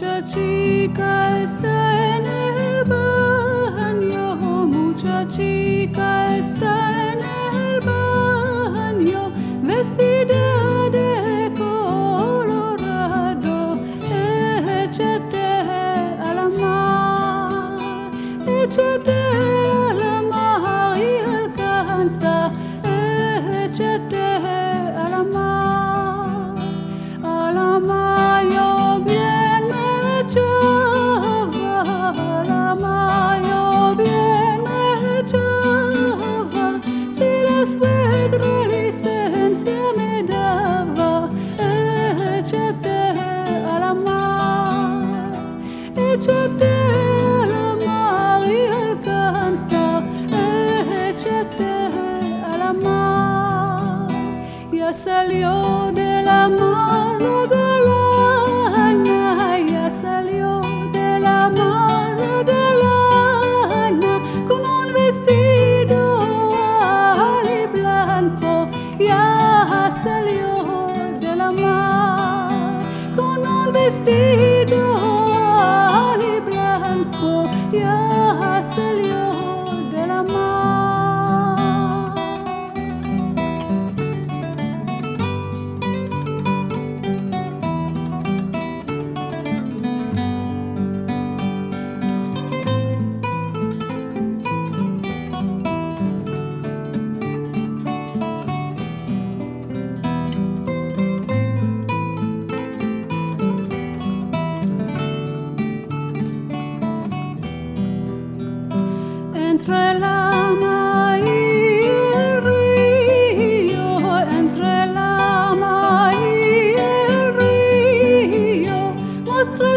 Mucha chica está en el baño, mucha chica está en el baño, vestida. De la mano de la salió de la mano de la mano con un vestido hale blanco, ya salió de la mano con un vestido hale blanco, ya salió.